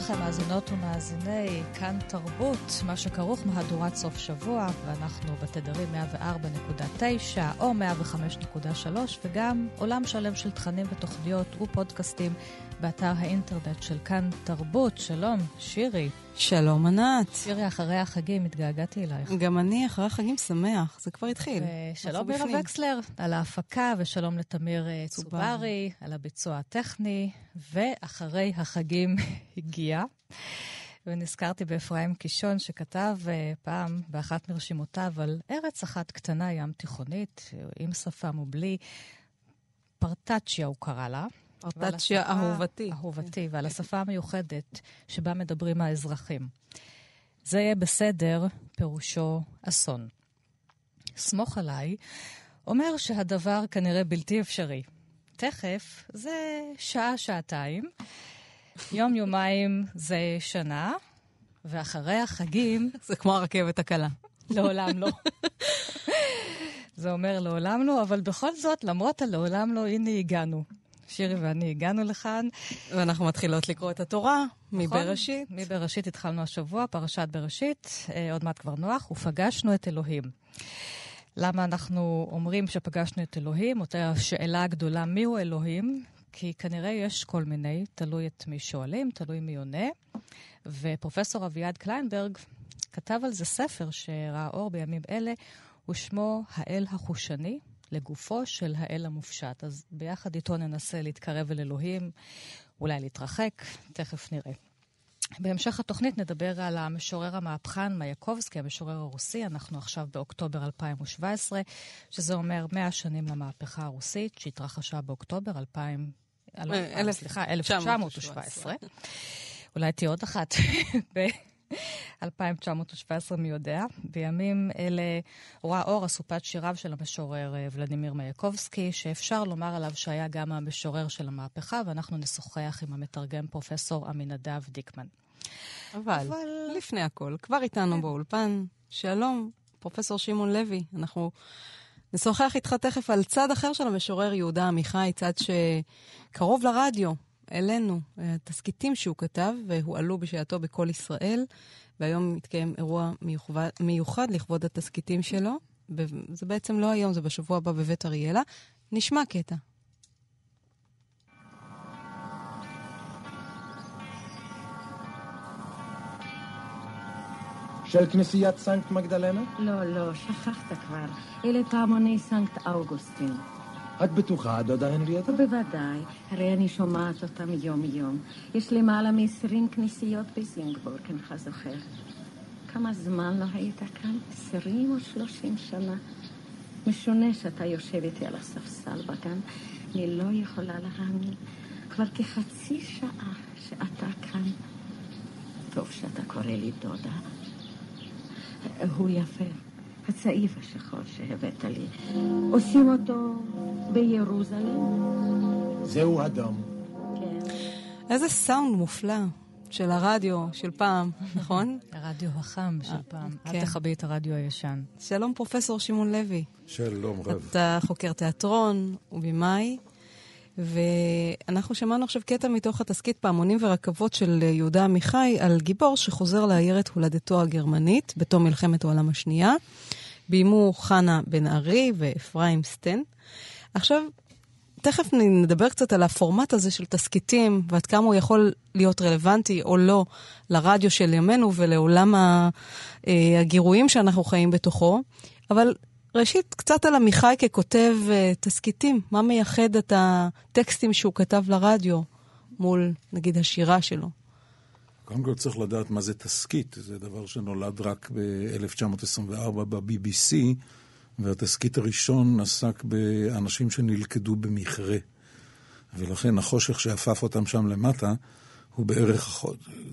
לכם, מאזינות ומאזיני כאן תרבות, מה שכרוך מהדורת סוף שבוע, ואנחנו בתדרים 104.9 או 105.3, וגם עולם שלם של תכנים ותוכניות ופודקאסטים באתר האינטרנט של כאן תרבות. שלום, שירי. שלום, ענת. שירי, אחרי החגים התגעגעתי אלייך. גם אני אחרי החגים שמח, זה כבר התחיל. שלום מירה וקסלר על ההפקה, ושלום לתמיר אה, צוברי על הביצוע הטכני, ואחרי החגים הגיע. ונזכרתי באפרים קישון, שכתב uh, פעם באחת מרשימותיו על ארץ אחת קטנה ים תיכונית, עם שפם ובלי. פרטצ'יה הוא קרא לה. פרטצ'יה אהובתי. אהובתי, ועל השפה המיוחדת שבה מדברים האזרחים. זה יהיה בסדר, פירושו אסון. סמוך עליי, אומר שהדבר כנראה בלתי אפשרי. תכף זה שעה-שעתיים, יום-יומיים זה שנה, ואחרי החגים... זה כמו הרכבת הקלה. לעולם לא. זה אומר לעולם לא, אבל בכל זאת, למרות הלעולם לא, הנה הגענו. שירי ואני הגענו לכאן. ואנחנו מתחילות לקרוא את התורה נכון, מבראשית. מבראשית התחלנו השבוע, פרשת בראשית, אה, עוד מעט כבר נוח, ופגשנו את אלוהים. למה אנחנו אומרים שפגשנו את אלוהים? אותה השאלה הגדולה, מיהו אלוהים? כי כנראה יש כל מיני, תלוי את מי שואלים, תלוי מי עונה. ופרופסור אביעד קליינברג כתב על זה ספר שראה אור בימים אלה, ושמו האל החושני, לגופו של האל המופשט. אז ביחד איתו ננסה להתקרב אל אלוהים, אולי להתרחק, תכף נראה. בהמשך התוכנית נדבר על המשורר המהפכן מייקובסקי, המשורר הרוסי. אנחנו עכשיו באוקטובר 2017, שזה אומר 100 שנים למהפכה הרוסית, שהתרחשה באוקטובר 2000, אלף, סליחה, 1917. אולי תהיה עוד אחת 2917 מי יודע. בימים אלה רואה אור אסופת שיריו של המשורר אה, ולדימיר מייקובסקי, שאפשר לומר עליו שהיה גם המשורר של המהפכה, ואנחנו נשוחח עם המתרגם פרופסור עמינדב דיקמן. אבל, אבל... לפני הכל, כבר איתנו כן. באולפן, שלום, פרופסור שמעון לוי. אנחנו נשוחח איתך תכף על צד אחר של המשורר יהודה עמיחי, צד שקרוב לרדיו, אלינו, תסכיתים שהוא כתב והועלו בשעתו בכל ישראל, והיום מתקיים אירוע מיוחד, מיוחד לכבוד התסכיתים שלו. זה בעצם לא היום, זה בשבוע הבא בבית אריאלה. נשמע קטע. של כנסיית סנקט מגדלנה? לא, לא, שכחת כבר. אלה פעמוני סנקט אוגוסטין. את בטוחה, דודה הנריאטה? בוודאי, הרי אני שומעת אותם יום-יום. יש למעלה מ-20 כנסיות בזינגבורג, אינך זוכר. כמה זמן לא היית כאן? עשרים או שלושים שנה? משונה שאתה יושב איתי על הספסל בגן. אני לא יכולה להאמין. כבר כחצי שעה שאתה כאן. טוב שאתה קורא לי דודה. הוא יפה. הצעיף השחור שהבאת לי. עושים אותו בירוזלם? זהו אדם. כן. איזה סאונד מופלא. של הרדיו של פעם, נכון? הרדיו החם של אה, פעם. אל כן. תכבי את הרדיו הישן. שלום, פרופסור שמעון לוי. שלום רב. אתה חוקר תיאטרון ובימאי, ואנחנו שמענו עכשיו קטע מתוך התסכית פעמונים ורכבות של יהודה עמיחי על גיבור שחוזר לעיירת הולדתו הגרמנית בתום מלחמת העולם השנייה. ביימו חנה בן ארי ואפרים סטן. עכשיו, תכף נדבר קצת על הפורמט הזה של תסכיתים, ועד כמה הוא יכול להיות רלוונטי או לא לרדיו של ימינו ולעולם אה, הגירויים שאנחנו חיים בתוכו. אבל ראשית, קצת על עמיחי ככותב uh, תסכיתים. מה מייחד את הטקסטים שהוא כתב לרדיו מול, נגיד, השירה שלו? קודם כל צריך לדעת מה זה תסכית. זה דבר שנולד רק ב-1924 ב-BBC, והתסכית הראשון עסק באנשים שנלכדו במכרה. ולכן החושך שאפף אותם שם למטה הוא בערך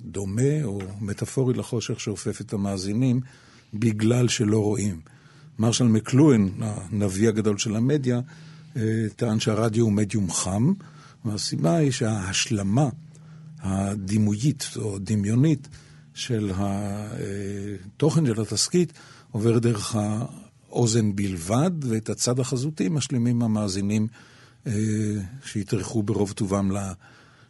דומה או מטאפורי לחושך שאופף את המאזינים בגלל שלא רואים. מרשל מקלואין, הנביא הגדול של המדיה, אה, טען שהרדיו הוא מדיום חם, והסיבה היא שההשלמה הדימויית או דמיונית של התוכן של התסכית עוברת דרך האוזן בלבד, ואת הצד החזותי משלימים המאזינים אה, שיטרחו ברוב טובם ל...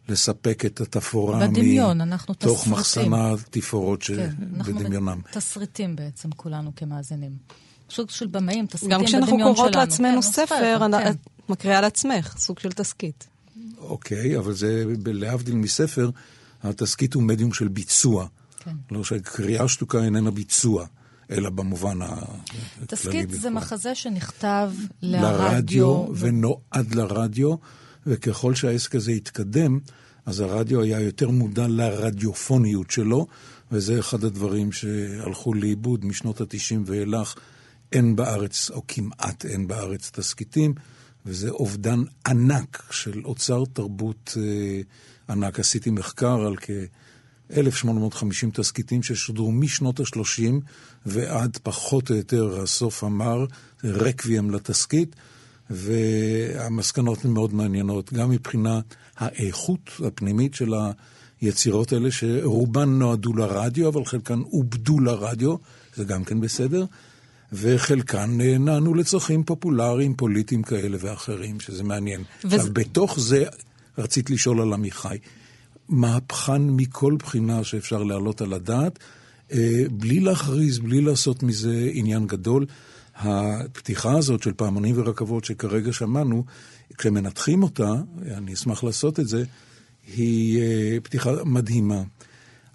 לספק את התפאורה בדמיון, אנחנו תסריטים. מחסן התפאורות כן, אנחנו שבדמיונם. תסריטים בעצם, כולנו כמאזינים. סוג של במאים, תסריטים גם בדמיון שלנו. כשאנחנו קוראות כן, לעצמנו הוא ספר, כן. את מקריאה לעצמך, סוג של תסכית. אוקיי, אבל זה, להבדיל מספר, התסכית הוא מדיום של ביצוע. כן. לא שקריאה שתוקה איננה ביצוע, אלא במובן הכללי. תסכית זה. מחזה שנכתב לרדיו לרדיו. ונועד לרדיו, וככל שהעסק הזה התקדם, אז הרדיו היה יותר מודע לרדיופוניות שלו, וזה אחד הדברים שהלכו לאיבוד משנות ה-90 ואילך. אין בארץ, או כמעט אין בארץ, תסכיתים, וזה אובדן ענק של אוצר תרבות אה, ענק. עשיתי מחקר על כ-1850 תסכיתים ששודרו משנות ה-30 ועד פחות או יותר הסוף המר, רקוויאם לתסכית, והמסקנות הן מאוד מעניינות, גם מבחינת האיכות הפנימית של היצירות האלה, שרובן נועדו לרדיו, אבל חלקן עובדו לרדיו, זה גם כן בסדר. וחלקן נענו לצרכים פופולריים, פוליטיים כאלה ואחרים, שזה מעניין. וזה- עכשיו, בתוך זה רצית לשאול על עמיחי. מהפכן מכל בחינה שאפשר להעלות על הדעת, אה, בלי להכריז, בלי לעשות מזה עניין גדול. הפתיחה הזאת של פעמונים ורכבות שכרגע שמענו, כשמנתחים אותה, אני אשמח לעשות את זה, היא אה, פתיחה מדהימה.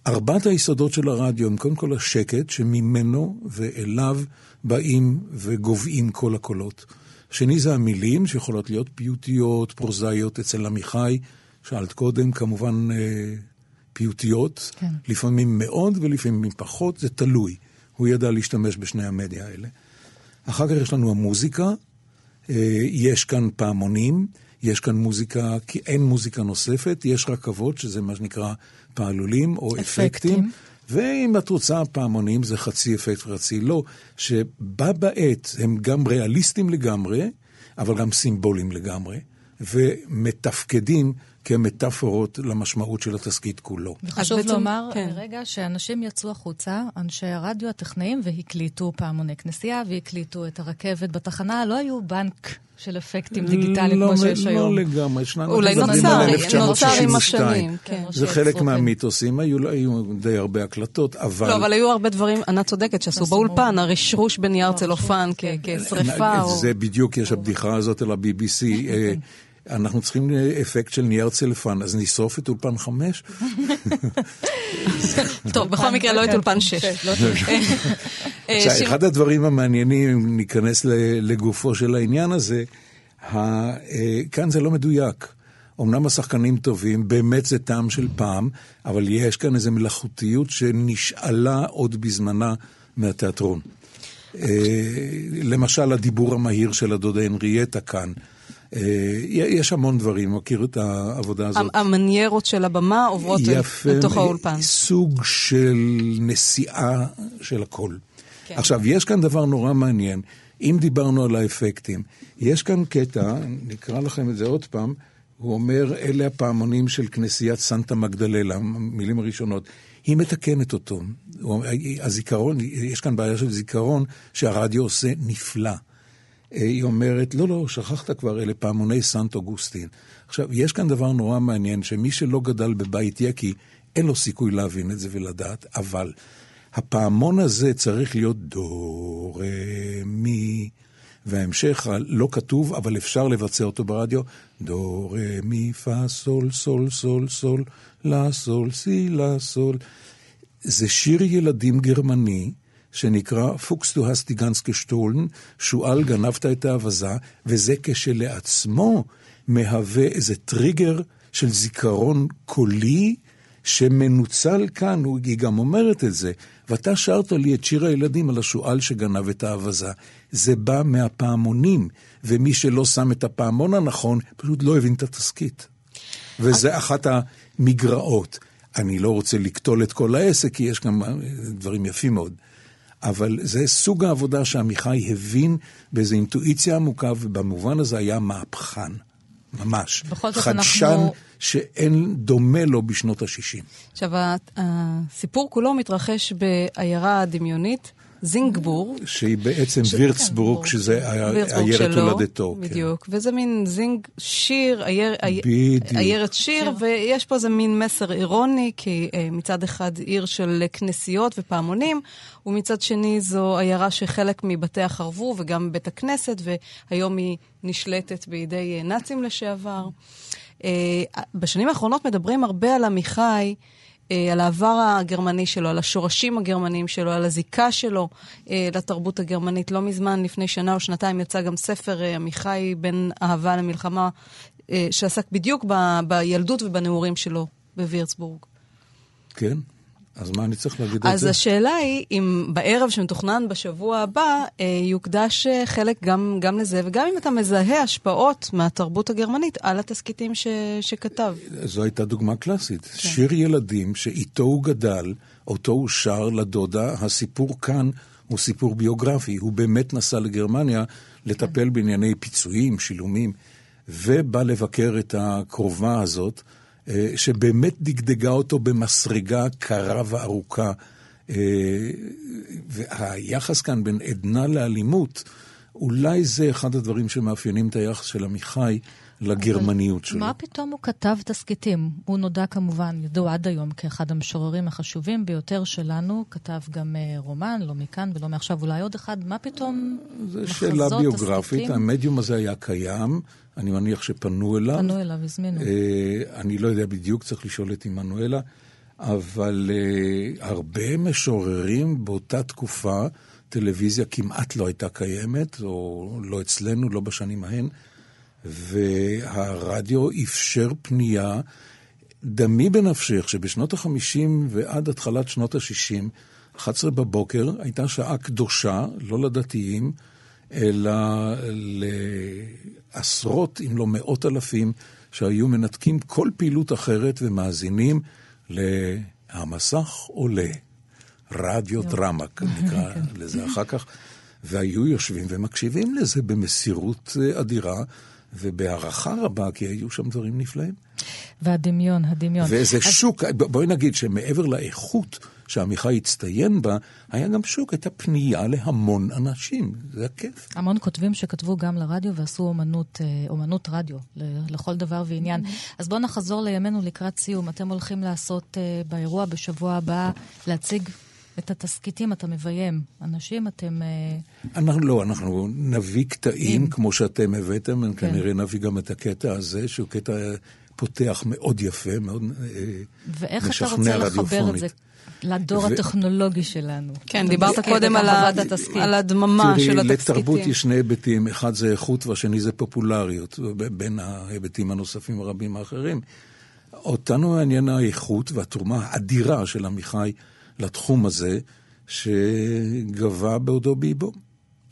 ארבעת היסודות של הרדיו הם קודם כל השקט, שממנו ואליו באים וגוועים כל הקולות. שני זה המילים, שיכולות להיות פיוטיות, פרוזאיות, אצל עמיחי, שאלת קודם, כמובן אה, פיוטיות, כן. לפעמים מאוד ולפעמים פחות, זה תלוי. הוא ידע להשתמש בשני המדיה האלה. אחר כך יש לנו המוזיקה, אה, יש כאן פעמונים, יש כאן מוזיקה, כי אין מוזיקה נוספת, יש רכבות, שזה מה שנקרא פעלולים או אפקטים. אפקטים. ואם את רוצה פעמונים, זה חצי אפקט וחצי לא, שבה בעת הם גם ריאליסטים לגמרי, אבל גם סימבוליים לגמרי, ומתפקדים כמטאפורות למשמעות של התסכית כולו. וחשוב בעצם- לומר כן. רגע שאנשים יצאו החוצה, אנשי הרדיו הטכנאים, והקליטו פעמוני כנסייה, והקליטו את הרכבת בתחנה, לא היו בנק של אפקטים דיגיטליים לא, כמו שיש לא היום. לגמרי, ישנן... אולי אנחנו מדברים על נוצר עם 1962. השנים, כן. זה שיצרו, חלק כן. מהמיתוסים, היו, היו די הרבה הקלטות, אבל... לא, אבל היו הרבה דברים, ענת צודקת, שעשו עשו באולפן, הרשרוש בנייר לא, צלופן כן. כשריפה. זה בדיוק, יש הבדיחה הזאת על ה-BBC. אה, אנחנו צריכים אפקט של נייר צלפן, אז נשרוף את אולפן חמש? טוב, בכל מקרה לא את אולפן שש. לא אה, אחד הדברים המעניינים, אם ניכנס לגופו של העניין הזה, אה, כאן זה לא מדויק. אמנם השחקנים טובים, באמת זה טעם של פעם, אבל יש כאן איזו מלאכותיות שנשאלה עוד בזמנה מהתיאטרון. אה, למשל, הדיבור המהיר של הדודה הנריאטה כאן. אה, יש המון דברים, מכיר את העבודה הזאת. המניירות של הבמה עוברות יפה, לתוך האולפן. סוג של נסיעה של הכל. כן. עכשיו, יש כאן דבר נורא מעניין. אם דיברנו על האפקטים, יש כאן קטע, נקרא לכם את זה עוד פעם, הוא אומר, אלה הפעמונים של כנסיית סנטה מגדללה, המילים הראשונות. היא מתקנת אותו. הזיכרון, יש כאן בעיה של זיכרון שהרדיו עושה נפלא. היא אומרת, לא, לא, שכחת כבר, אלה פעמוני סנט אוגוסטין. עכשיו, יש כאן דבר נורא מעניין, שמי שלא גדל בבית יקי, אין לו סיכוי להבין את זה ולדעת, אבל הפעמון הזה צריך להיות דו, רה, וההמשך הלא כתוב, אבל אפשר לבצע אותו ברדיו, דו, רה, פה, סול, סול, סול, סול, לה, סול, סי, לה, סול. זה שיר ילדים גרמני, שנקרא פוקס דו הסטי גנץ גשטולן, שועל גנבת את האבזה, וזה כשלעצמו מהווה איזה טריגר של זיכרון קולי שמנוצל כאן, היא גם אומרת את זה. ואתה שרת לי את שיר הילדים על השועל שגנב את האבזה. זה בא מהפעמונים, ומי שלא שם את הפעמון הנכון, פשוט לא הבין את התסכית. וזה אחת המגרעות. אני לא רוצה לקטול את כל העסק, כי יש גם דברים יפים מאוד. אבל זה סוג העבודה שעמיחי הבין באיזו אינטואיציה עמוקה, ובמובן הזה היה מהפכן, ממש. בכל זאת חדשן אנחנו- שאין דומה לו בשנות ה-60. עכשיו, הסיפור כולו מתרחש בעיירה הדמיונית, זינגבורג. שהיא בעצם ש- וירצבורג, כן, שזה עיירת הולדתו. כן. בדיוק. וזה מין זינג, שיר, עייר. עיירת שיר, ויש פה איזה מין מסר אירוני, כי אה, מצד אחד עיר של כנסיות ופעמונים, ומצד שני זו עיירה שחלק מבתיה חרבו, וגם בית הכנסת, והיום היא נשלטת בידי אה, נאצים לשעבר. אה, בשנים האחרונות מדברים הרבה על עמיחי. אה, על העבר הגרמני שלו, על השורשים הגרמניים שלו, על הזיקה שלו אה, לתרבות הגרמנית. לא מזמן, לפני שנה או שנתיים, יצא גם ספר אה, עמיחי בין אהבה למלחמה, שעסק בדיוק ב- בילדות ובנעורים שלו בווירצבורג. כן? אז מה אני צריך להגיד אז זה? השאלה היא, אם בערב שמתוכנן בשבוע הבא, אה, יוקדש אה, חלק גם, גם לזה, וגם אם אתה מזהה השפעות מהתרבות הגרמנית על התסכיתים ש, שכתב. זו הייתה דוגמה קלאסית. שיר ילדים שאיתו הוא גדל, אותו הוא שר לדודה, הסיפור כאן הוא סיפור ביוגרפי. הוא באמת נסע לגרמניה לטפל בענייני פיצויים, שילומים, ובא לבקר את הקרובה הזאת, שבאמת דגדגה אותו במסרגה קרה וארוכה. אה, והיחס כאן בין עדנה לאלימות, אולי זה אחד הדברים שמאפיינים את היחס של עמיחי לגרמניות שלו. מה פתאום הוא כתב תסכיתים? הוא נודע כמובן, ידוע עד היום כאחד המשוררים החשובים ביותר שלנו, כתב גם אה, רומן, לא מכאן ולא מעכשיו, אולי עוד אחד. מה פתאום זו מחזות, שאלה ביוגרפית, תסכיתים? המדיום הזה היה קיים, אני מניח שפנו אליו. פנו אליו, הזמינו. אה, אני לא יודע בדיוק, צריך לשאול את עמנואלה, אבל אה, הרבה משוררים באותה תקופה, טלוויזיה כמעט לא הייתה קיימת, או לא אצלנו, לא בשנים ההן, והרדיו אפשר פנייה. דמי בנפשך שבשנות ה-50 ועד התחלת שנות ה-60, 11 בבוקר הייתה שעה קדושה, לא לדתיים, אלא לעשרות, אם לא מאות אלפים, שהיו מנתקים כל פעילות אחרת ומאזינים ל"המסך עולה", רדיו דרמק, נקרא לזה אחר כך, והיו יושבים ומקשיבים לזה במסירות אה, אדירה ובהערכה רבה, כי היו שם דברים נפלאים. והדמיון, הדמיון. ואיזה אז שוק, בואי נגיד שמעבר לאיכות שעמיחי הצטיין בה, היה גם שוק, הייתה פנייה להמון אנשים, זה היה כיף. המון כותבים שכתבו גם לרדיו ועשו אומנות, אה, אומנות רדיו ל- לכל דבר ועניין. אז בואו נחזור לימינו לקראת סיום. אתם הולכים לעשות אה, באירוע בשבוע הבא, להציג את התסכיתים, אתה מביים. אנשים, אתם... אה, אנחנו לא, אנחנו נביא קטעים כמו שאתם הבאתם, כן. כנראה נביא גם את הקטע הזה, שהוא קטע פותח מאוד יפה, מאוד אה, ואיך אתה רוצה לחבר את. זה לדור ו- הטכנולוגי שלנו? כן, דיברת קודם על, ה... על הדממה של תראי, התסכיתים. לתרבות יש שני היבטים, אחד זה איכות והשני זה פופולריות, בין ההיבטים הנוספים הרבים האחרים. אותנו מעניין האיכות והתרומה האדירה של עמיחי לתחום הזה, שגבה בעודו באיבו.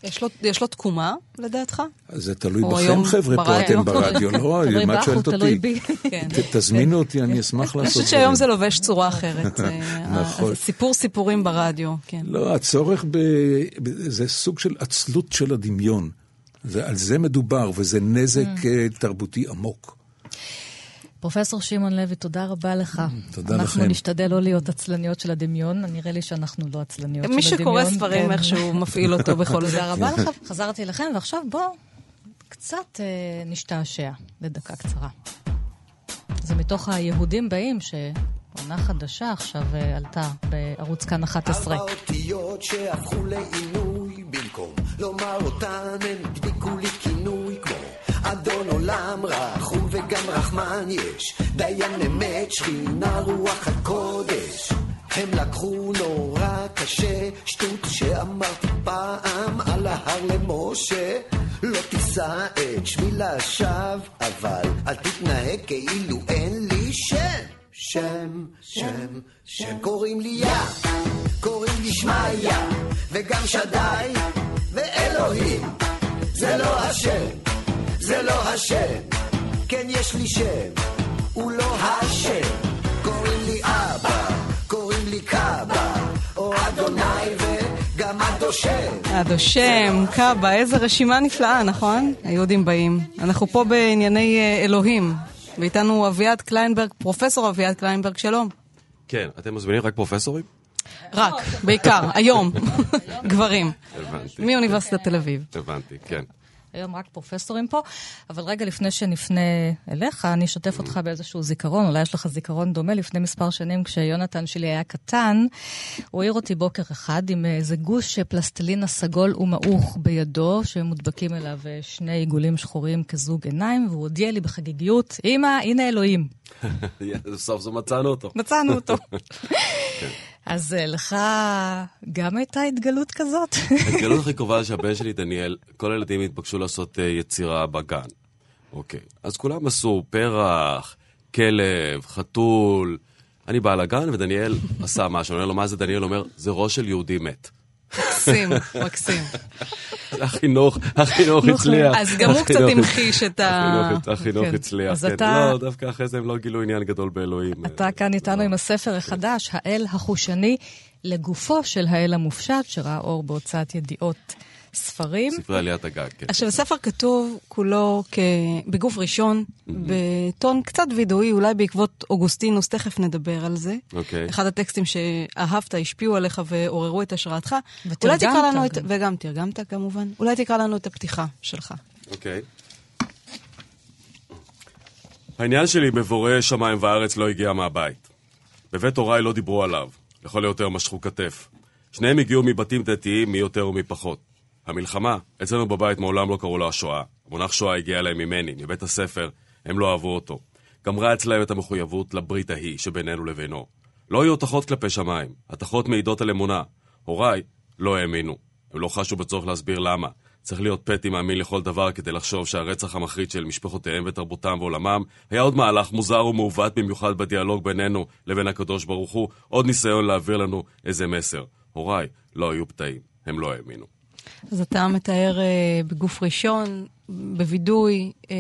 יש לו, יש לו תקומה, לדעתך? זה תלוי בכם, חבר'ה, פה. אתם ברדיו, לא? אם את שואלת אותי. כן. תזמינו אותי, אני אשמח אני לעשות חושבת דברים. שהיום זה לובש צורה אחרת. אה, נכון. סיפור סיפורים ברדיו, כן. לא, הצורך ב... זה סוג של עצלות של הדמיון. זה, על זה מדובר, וזה נזק Mm. אה, תרבותי עמוק. פרופסור שמעון לוי, תודה רבה לך. תודה אנחנו לכם. נשתדל לא להיות עצלניות של הדמיון, נראה לי שאנחנו לא עצלניות של מי הדמיון. שקורא ספרים כן. איכשהו מפעיל אותו בכל זאת. תודה רבה לך. חזרתי אליכם, ועכשיו בואו קצת אה, נשתעשע לדקה קצרה. זה מתוך היהודים באים, שעונה חדשה עכשיו אה, עלתה בערוץ כאן 11. ארבע אותיות שהפכו לעינוי במקום לומר אותן הם הדביקו לי כינוי כמו אדון עולם רחום וגם רחמן יש. דיין אמת שכינה רוח הקודש. הם לקחו נורא קשה. שטות שאמרתי פעם על ההר למשה. לא תישא את שמי לשווא אבל אל תתנהג כאילו אין לי שם. שם, שם, שם קוראים לי יא, קוראים לי שמעיה, וגם שדי, ואלוהים, זה לא השם, זה לא השם, כן יש לי שם, הוא לא השם, קוראים לי אבא, קוראים לי קאבה, או אדוני, וגם הדושם. הדושם, קאבה, איזה רשימה נפלאה, נכון? היהודים באים. אנחנו פה בענייני אה, אלוהים. ואיתנו אביעד קליינברג, פרופסור אביעד קליינברג, שלום. כן, אתם מזמינים רק פרופסורים? רק, בעיקר, היום. גברים. הבנתי. מאוניברסיטת תל אביב. הבנתי, כן. היום רק פרופסורים פה, אבל רגע לפני שנפנה אליך, אני אשתף אותך באיזשהו זיכרון, אולי יש לך זיכרון דומה. לפני מספר שנים, כשיונתן שלי היה קטן, הוא העיר אותי בוקר אחד עם איזה גוש פלסטלינה סגול ומעוך בידו, שמודבקים אליו שני עיגולים שחורים כזוג עיניים, והוא הודיע לי בחגיגיות, אמא, הנה אלוהים. סוף סוף מצאנו אותו. מצאנו אותו. אז אה, לך גם הייתה התגלות כזאת? ההתגלות הכי קרובה שהבן שלי, דניאל, כל הילדים התבקשו לעשות אה, יצירה בגן. אוקיי. אז כולם עשו פרח, כלב, חתול. אני בא לגן ודניאל עשה משהו. אני אומר לו, מה זה? דניאל אומר, זה ראש של יהודי מת. מקסים, מקסים. החינוך, החינוך הצליח. אז גם הוא קצת המחיש את ה... החינוך- כן. הצליח, כן. לא, דווקא אחרי זה הם לא גילו עניין גדול באלוהים. אתה כאן איתנו עם הספר החדש, האל החושני, לגופו של האל המופשט, שראה אור בהוצאת ידיעות ספרים. ספרי עליית הגג, כן. עכשיו, הספר כתוב כולו כ... בגוף ראשון, בטון קצת וידואי, אולי בעקבות אוגוסטינוס, תכף נדבר על זה. אוקיי. אחד הטקסטים שאהבת, השפיעו עליך ועוררו את השראתך. ותרגמת אולי תקרא לנו את... גם. וגם תרגמת כמובן. אולי תקרא לנו את הפתיחה שלך. אוקיי. העניין שלי בבורא שמיים וארץ לא הגיע מהבית. בבית הוריי לא דיברו עליו, לכל היותר משכו כתף. שניהם הגיעו מבתים דתיים, מי יותר ומי פחות. המלחמה, אצלנו בבית מעולם לא קראו לה השואה. המונח שואה הגיע אליהם ממני, מבית הספר, הם לא אהבו אותו. גמרה אצלהם את המחויבות לברית ההיא שבינינו לבינו. לא היו הותחות כלפי שמיים, התחות מעידות על אמונה. הוריי לא האמינו. הם לא חשו בצורך להסביר למה. צריך להיות פטי מאמין לכל דבר כדי לחשוב שהרצח המחריד של משפחותיהם ותרבותם ועולמם היה עוד מהלך מוזר ומעוות במיוחד בדיאלוג בינינו לבין הקדוש ברוך הוא, עוד ניסיון להעביר לנו איזה מסר. הוריי לא היו פתאים, הם לא האמינו. אז אתה מתאר אה, בגוף ראשון, בווידוי, אה,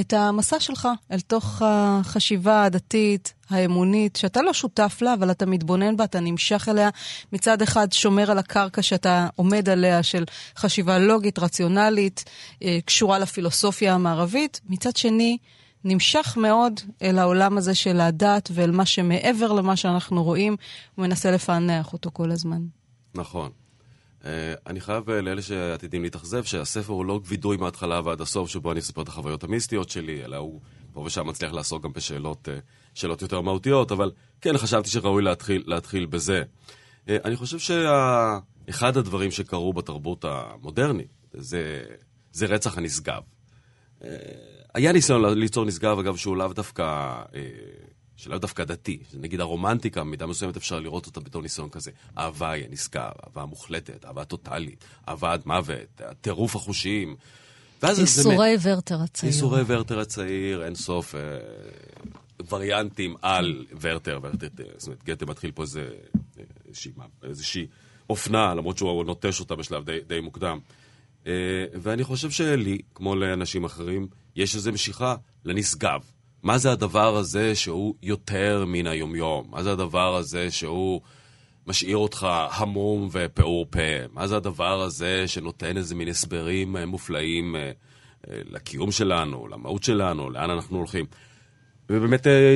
את המסע שלך אל תוך החשיבה הדתית, האמונית, שאתה לא שותף לה, אבל אתה מתבונן בה, אתה נמשך אליה. מצד אחד שומר על הקרקע שאתה עומד עליה של חשיבה לוגית, רציונלית, אה, קשורה לפילוסופיה המערבית. מצד שני, נמשך מאוד אל העולם הזה של הדת ואל מה שמעבר למה שאנחנו רואים, ומנסה לפענח אותו כל הזמן. נכון. Uh, אני חייב uh, לאלה שעתידים להתאכזב שהספר הוא לא וידוי מההתחלה ועד הסוף שבו אני אספר את החוויות המיסטיות שלי, אלא הוא פה ושם מצליח לעסוק גם בשאלות uh, שאלות יותר מהותיות, אבל כן, חשבתי שראוי להתחיל, להתחיל בזה. Uh, אני חושב שאחד הדברים שקרו בתרבות המודרנית זה, זה רצח הנשגב. Uh, היה ניסיון ליצור נשגב, אגב, שהוא לאו דווקא... שלאו דווקא דתי, נגיד הרומנטיקה, במידה מסוימת אפשר לראות אותה בתור ניסיון כזה. אהבה היא הנשגב, אהבה מוחלטת, אהבה טוטאלית, אהבה עד מוות, טירוף החושים. מ- ורטר הצעיר. ייסורי ורטר הצעיר, אין סוף אה, וריאנטים על ורטר, ורטר, אה, זאת אומרת, גתה מתחיל פה איזה, איזושהי אופנה, למרות שהוא נוטש אותה בשלב די, די מוקדם. אה, ואני חושב שלי, כמו לאנשים אחרים, יש איזו משיכה לנשגב. מה זה הדבר הזה שהוא יותר מן היומיום? מה זה הדבר הזה שהוא משאיר אותך המום ופעור פה? מה זה הדבר הזה שנותן איזה מין הסברים אה, מופלאים אה, אה, לקיום שלנו, למהות שלנו, לאן אנחנו הולכים? ובאמת אה,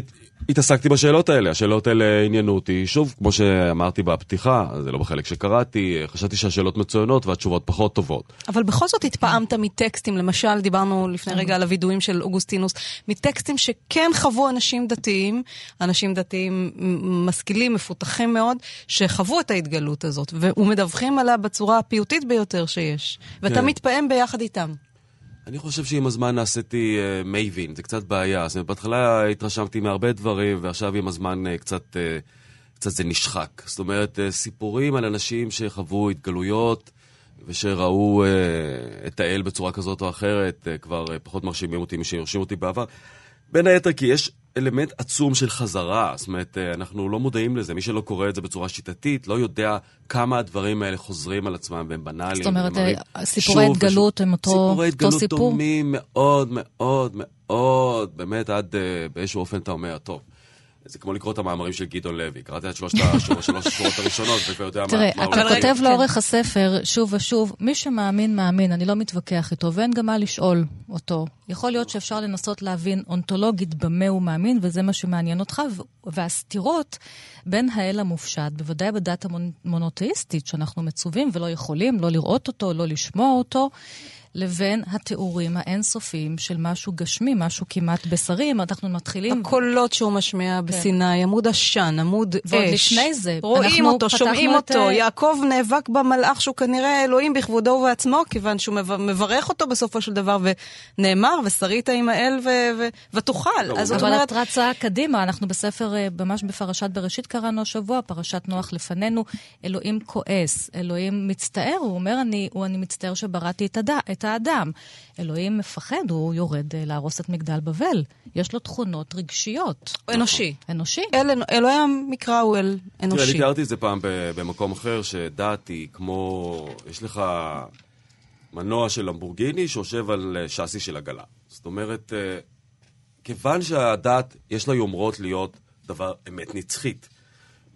התעסקתי בשאלות האלה, השאלות האלה עניינו אותי. שוב, כמו שאמרתי בפתיחה, זה לא בחלק שקראתי, חשבתי שהשאלות מצוינות והתשובות פחות טובות. אבל בכל זאת התפעמת מטקסטים, למשל, דיברנו לפני רגע על הווידויים של אוגוסטינוס, מטקסטים שכן חוו אנשים דתיים, אנשים דתיים משכילים, מפותחים מאוד, שחוו את ההתגלות הזאת, ומדווחים עליה בצורה הפיוטית ביותר שיש. ואתה כן. מתפעם ביחד איתם. אני חושב שעם הזמן נעשיתי uh, מייבין, זה קצת בעיה. זאת אומרת, בהתחלה התרשמתי מהרבה דברים, ועכשיו עם הזמן uh, קצת, uh, קצת זה נשחק. זאת אומרת, uh, סיפורים על אנשים שחוו התגלויות ושראו uh, את האל בצורה כזאת או אחרת, uh, כבר uh, פחות מרשימים אותי משהרשימו אותי בעבר. בין היתר כי יש אלמנט עצום של חזרה, זאת אומרת, אה, אנחנו לא מודעים לזה. מי שלא קורא את זה בצורה שיטתית, לא יודע כמה הדברים האלה חוזרים על עצמם והם בנאליים. זאת אומרת, אה, סיפורי התגלות. הם אותו- סיפורי אותו התגלות סיפור? דומים מאוד מאוד מאוד, באמת עד אה, באיזשהו אופן אתה אומר, טוב. זה כמו לקרוא את המאמרים של גדעון לוי. קראתי את שלושת השורות- הראשונות, וכבר יודע מה תראה, אתה כותב להגיד. לאורך הספר שוב ושוב, מי שמאמין, מאמין, אני לא מתווכח איתו, ואין גם מה לשאול אותו. יכול להיות שאפשר לנסות להבין אונתולוגית במה הוא מאמין, וזה מה שמעניין אותך, והסתירות בין האל המופשט, בוודאי בדת המונותאיסטית, שאנחנו מצווים ולא יכולים לא לראות אותו, לא לשמוע אותו, לבין התיאורים האינסופיים של משהו גשמי, משהו כמעט בשרי. אם אנחנו מתחילים... הקולות שהוא משמיע בסיני, עמוד עשן, עמוד אש. ועוד לפני זה, רואים אנחנו אותו, שומעים פתחנו את, אותו. יעקב נאבק במלאך שהוא כנראה אלוהים בכבודו ובעצמו, כיוון שהוא מב- מברך אותו בסופו של דבר, ונאמר, ושרית עם האל ו- ו- ותאכל. אז זאת אבל אומרת, את רצה קדימה, אנחנו בספר, אה, ממש בפרשת בראשית קראנו השבוע, פרשת נוח לפנינו, אלוהים כועס, אלוהים מצטער, הוא אומר, אני, הוא, אני מצטער שבראתי את, הד... את האדם. אלוהים מפחד, הוא יורד אה, להרוס את מגדל בבל. יש לו תכונות רגשיות. אנושי. אנושי. אל, אלוהי המקרא הוא אל תראה, אני אנושי. תיארתי את זה פעם ב- במקום אחר, שדת היא כמו... יש לך מנוע של למבורגיני שיושב על אה, שאסי של עגלה. זאת אומרת, אה, כיוון שהדת, יש לה יומרות להיות דבר אמת נצחית.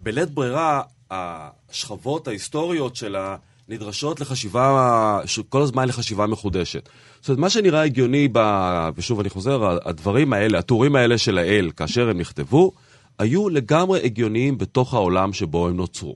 בלית ברירה, השכבות ההיסטוריות שלה נדרשות לחשיבה, כל הזמן לחשיבה מחודשת. זאת אומרת, מה שנראה הגיוני, ב... ושוב אני חוזר, הדברים האלה, הטורים האלה של האל, כאשר הם נכתבו, היו לגמרי הגיוניים בתוך העולם שבו הם נוצרו.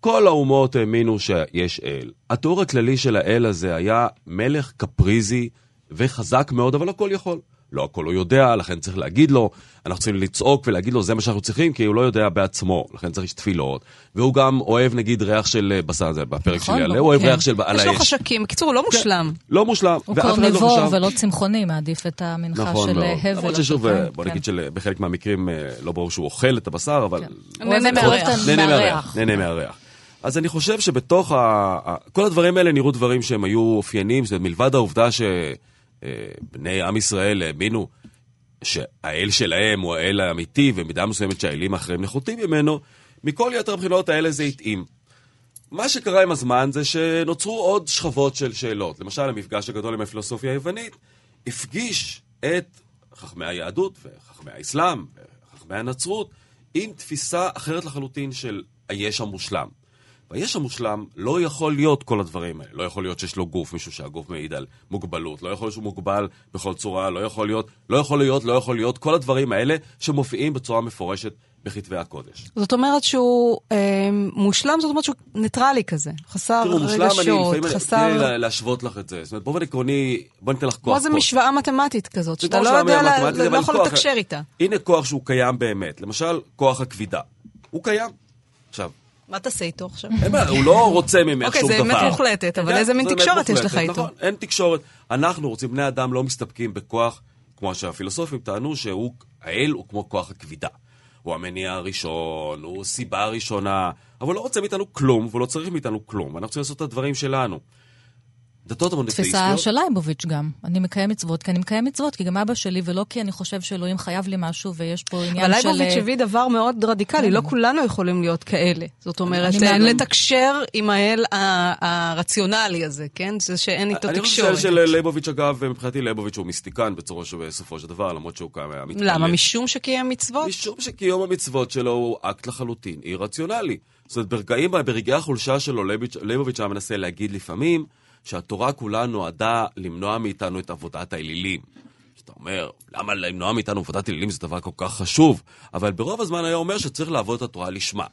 כל האומות האמינו שיש אל. התיאור הכללי של האל הזה היה מלך קפריזי וחזק מאוד, אבל הכל יכול. לא הכל הוא יודע, לכן צריך להגיד לו, אנחנו צריכים לצעוק ולהגיד לו, זה מה שאנחנו צריכים, כי הוא לא יודע בעצמו, לכן צריך תפילות. והוא גם אוהב נגיד ריח של אה, בשר, זה בפרק נכון, שלי, ברור, הוא אוהב כן. ריח של על יש לו האש. חשקים. בקיצור, הוא לא מושלם. לא מושלם, הוא לא קורניבור חשב. ולא צמחוני, מעדיף את המנחה נכון של מאוד. אה, הבל. למרות ששוב, השולחן. בוא כן. נגיד שבחלק מהמקרים אה, לא ברור שהוא אוכל את הבשר, אבל... את- נהנה מהריח. נהנה מהריח. אז אני חושב שבתוך ה... כל הדברים האלה נראו דברים שהם היו אומרת, מלבד העובדה שבני עם ישראל האמינו שהאל שלהם הוא האל האמיתי, ובמידה מסוימת שהאלים האחרים נחותים ממנו, מכל יתר הבחינות האלה זה התאים. מה שקרה עם הזמן זה שנוצרו עוד שכבות של שאלות. למשל, המפגש הגדול עם הפילוסופיה היוונית הפגיש את חכמי היהדות וחכמי האסלאם וחכמי הנצרות עם תפיסה אחרת לחלוטין של היש המושלם. והיש המושלם לא יכול להיות כל הדברים האלה. לא יכול להיות שיש לו גוף, מישהו שהגוף מעיד על מוגבלות, לא יכול להיות שהוא מוגבל בכל צורה, לא יכול להיות, לא יכול להיות, לא יכול להיות, כל הדברים האלה שמופיעים בצורה מפורשת בכתבי הקודש. זאת אומרת שהוא אה, מושלם, זאת אומרת שהוא ניטרלי כזה. חסר תראו, מושלם, אני רגשות, לפעמים, חסר... תני לי לה- להשוות לך את זה. זאת אומרת, באופן עקרוני, בוא ניתן לך כוח. כמו זה כוח. משוואה מתמטית כזאת, שאתה לא יודע, לה- מתמטית, לא יכול לתקשר איתה. הנה כוח שהוא קיים באמת. למשל, כוח הכבידה. הוא קיים. עכשיו, מה תעשה איתו עכשיו? אין בעיה, הוא לא רוצה ממך אוקיי, שום זה דבר. אמת מוחלטת, אבל כן, איזה מין תקשורת יש לך איתו? נכון, אין תקשורת. אנחנו רוצים, בני אדם לא מסתפקים בכוח, כמו שהפילוסופים טענו, שהוא, האל הוא כמו כוח הכבידה. הוא המניע הראשון, הוא סיבה ראשונה, אבל הוא לא רוצה מאיתנו כלום, והוא לא צריך מאיתנו כלום, ואנחנו צריכים לעשות את הדברים שלנו. זאת תפיסה המונותאיסטיות... של לייבוביץ' גם. אני מקיים מצוות כי אני מקיים מצוות, כי גם אבא שלי, ולא כי אני חושב שאלוהים חייב לי משהו ויש פה עניין אבל של... לייבוביץ' אה, הביא דבר מאוד רדיקלי, לא כולנו יכולים להיות כאלה. זאת אומרת. לתקשר עם האל ה- הרציונלי הזה, כן? זה שאין איתו אני חושב תקשורת. שלייבוביץ', אגב, מבחינתי לייבוביץ' הוא מיסטיקן בצורו של- בסופו של דבר, למרות שהוא קם היה מתפלל. למה? משום שקיים מצוות? משום שקיום המצוות שלו הוא אקט לחלוטין אי-רציונלי. זאת אומרת, ברגעים, ברגעי החולשה שלו, לייבוביץ' היה מנסה להגיד לפעמים שהתורה כולה נועדה למנוע מאיתנו את עבודת האלילים. שאתה אומר, למה למנוע מאיתנו עבודת אלילים זה דבר כל כך חשוב? אבל ברוב הזמן היה אומר שצריך לעבוד את התורה לשמה.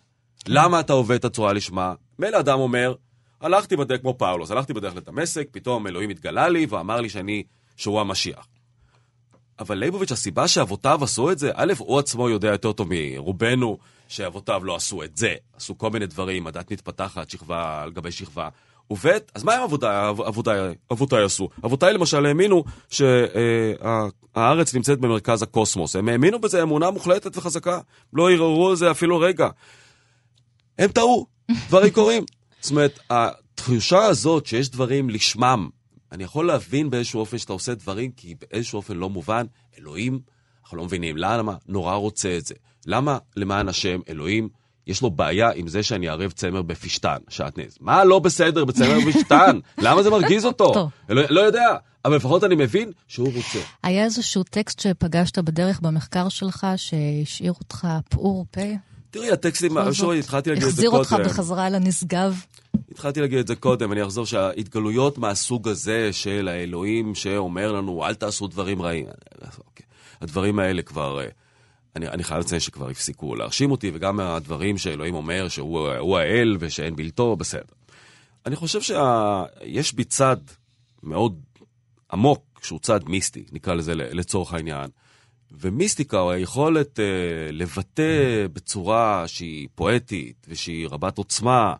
למה אתה עובד את התורה לשמה? מילא אדם אומר, הלכתי בדרך כמו פאולוס, הלכתי בדרך לדמשק, פתאום אלוהים התגלה לי ואמר לי שאני, שהוא המשיח. אבל ליבוביץ', הסיבה שאבותיו עשו את זה, א', הוא עצמו יודע יותר טוב מרובנו שאבותיו לא עשו את זה. עשו כל מיני דברים, הדת מתפתחת, שכבה על גבי שכבה. וב', אז מה הם אבותיי, עשו? אבותיי למשל האמינו שהארץ נמצאת במרכז הקוסמוס. הם האמינו בזה אמונה מוחלטת וחזקה. לא ערערו על זה אפילו רגע. הם טעו, דברים קורים. זאת אומרת, התחושה הזאת שיש דברים לשמם, אני יכול להבין באיזשהו אופן שאתה עושה דברים כי באיזשהו אופן לא מובן, אלוהים, אנחנו לא מבינים למה, נורא רוצה את זה. למה למען השם, אלוהים, יש לו בעיה עם זה שאני אערב צמר בפשתן, שעטנז. מה לא בסדר בצמר בפשתן? למה זה מרגיז אותו? לא, לא יודע, אבל לפחות אני מבין שהוא רוצה. היה איזשהו טקסט שפגשת בדרך במחקר שלך, שהשאיר אותך פעור פה? תראי, הטקסטים, שוב, התחלתי להגיד את זה החזיר קודם. אותך בחזרה אל הנשגב? התחלתי להגיד את זה קודם, אני אחזור שההתגלויות מהסוג הזה של האלוהים שאומר לנו, אל תעשו דברים רעים. אוקיי. הדברים האלה כבר, אה, אני, אני חייב לציין שכבר הפסיקו להרשים אותי, וגם הדברים שאלוהים אומר שהוא הוא האל ושאין בלתו, בסדר. אני חושב שיש בי צד מאוד עמוק, שהוא צד מיסטי, נקרא לזה לצורך העניין. ומיסטיקה, או היכולת אה, לבטא בצורה שהיא פואטית ושהיא רבת עוצמה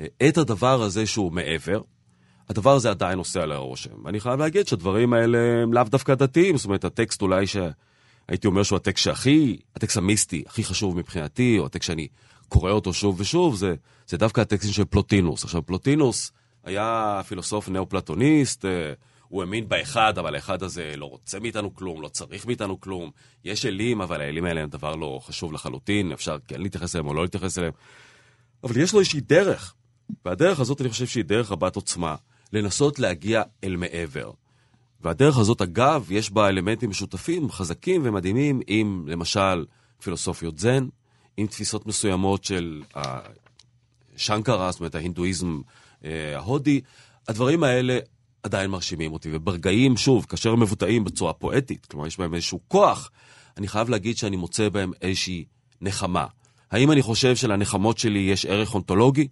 אה, את הדבר הזה שהוא מעבר, הדבר הזה עדיין עושה עליה רושם. ואני חייב להגיד שהדברים האלה הם לאו דווקא דתיים, זאת אומרת, הטקסט אולי שהייתי אומר שהוא הטקסט שהכי, הטקסט המיסטי הכי חשוב מבחינתי, או הטקסט שאני קורא אותו שוב ושוב, זה, זה דווקא הטקסטים של פלוטינוס. עכשיו, פלוטינוס היה פילוסוף נאו-פלטוניסט, אה, הוא האמין באחד, אבל האחד הזה לא רוצה מאיתנו כלום, לא צריך מאיתנו כלום. יש אלים, אבל האלים האלה הם דבר לא חשוב לחלוטין, אפשר כן להתייחס אליהם או לא להתייחס אליהם. אבל יש לו איזושהי דרך, והדרך הזאת אני חושב שהיא דרך רבת עוצמה, לנסות להגיע אל מעבר. והדרך הזאת, אגב, יש בה אלמנטים משותפים, חזקים ומדהימים, עם למשל פילוסופיות זן, עם תפיסות מסוימות של השנקרה, זאת אומרת ההינדואיזם אה, ההודי. הדברים האלה עדיין מרשימים אותי, וברגעים, שוב, כאשר הם מבוטאים בצורה פואטית, כלומר יש בהם איזשהו כוח, אני חייב להגיד שאני מוצא בהם איזושהי נחמה. האם אני חושב שלנחמות שלי יש ערך אונתולוגי?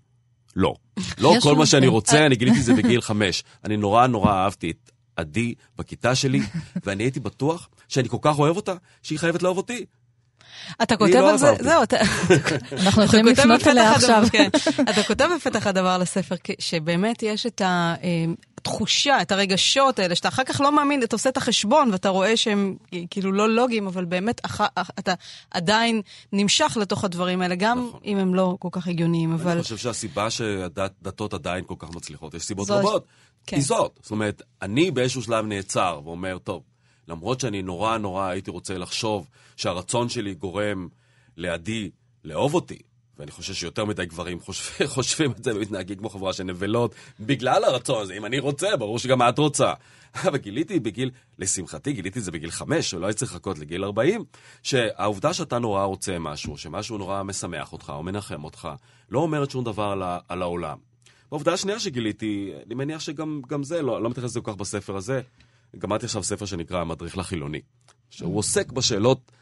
לא. לא כל מה שאני רוצה, אני גיליתי את זה בגיל חמש. אני נורא נורא אהבתי את עדי בכיתה שלי, ואני הייתי בטוח שאני כל כך אוהב אותה, שהיא חייבת לאהוב אותי. אתה כותב לא על זה. זהו, אתה... אנחנו יכולים לפנות אליה עכשיו. כן. אתה כותב בפתח הדבר לספר, שבאמת יש את התחושה, את הרגשות האלה, שאתה אחר כך לא מאמין, אתה עושה את החשבון ואתה רואה שהם כאילו לא לוגיים, אבל באמת אח- אח- אתה עדיין נמשך לתוך הדברים האלה, גם נכון. אם הם לא כל כך הגיוניים, אבל... אני חושב שהסיבה שהדתות עדיין כל כך מצליחות, יש סיבות זו- רבות. כן. היא זאת. זאת אומרת, אני באיזשהו שלב נעצר ואומר, טוב, למרות שאני נורא נורא הייתי רוצה לחשוב שהרצון שלי גורם לעדי לאהוב אותי, ואני חושב שיותר מדי גברים חושבים, חושבים את זה ומתנהגים כמו חברה של נבלות, בגלל הרצון הזה. אם אני רוצה, ברור שגם את רוצה. אבל גיליתי בגיל, לשמחתי, גיליתי את זה בגיל חמש, שלא הייתי צריך לחכות לגיל 40, שהעובדה שאתה נורא רוצה משהו, שמשהו נורא משמח אותך או מנחם אותך, לא אומרת שום דבר על, על העולם. והעובדה השנייה שגיליתי, אני מניח שגם גם זה, לא, לא מתייחס לזה כל כך בספר הזה, גמרתי עכשיו ספר שנקרא המדריך לחילוני, שהוא עוסק בשאלות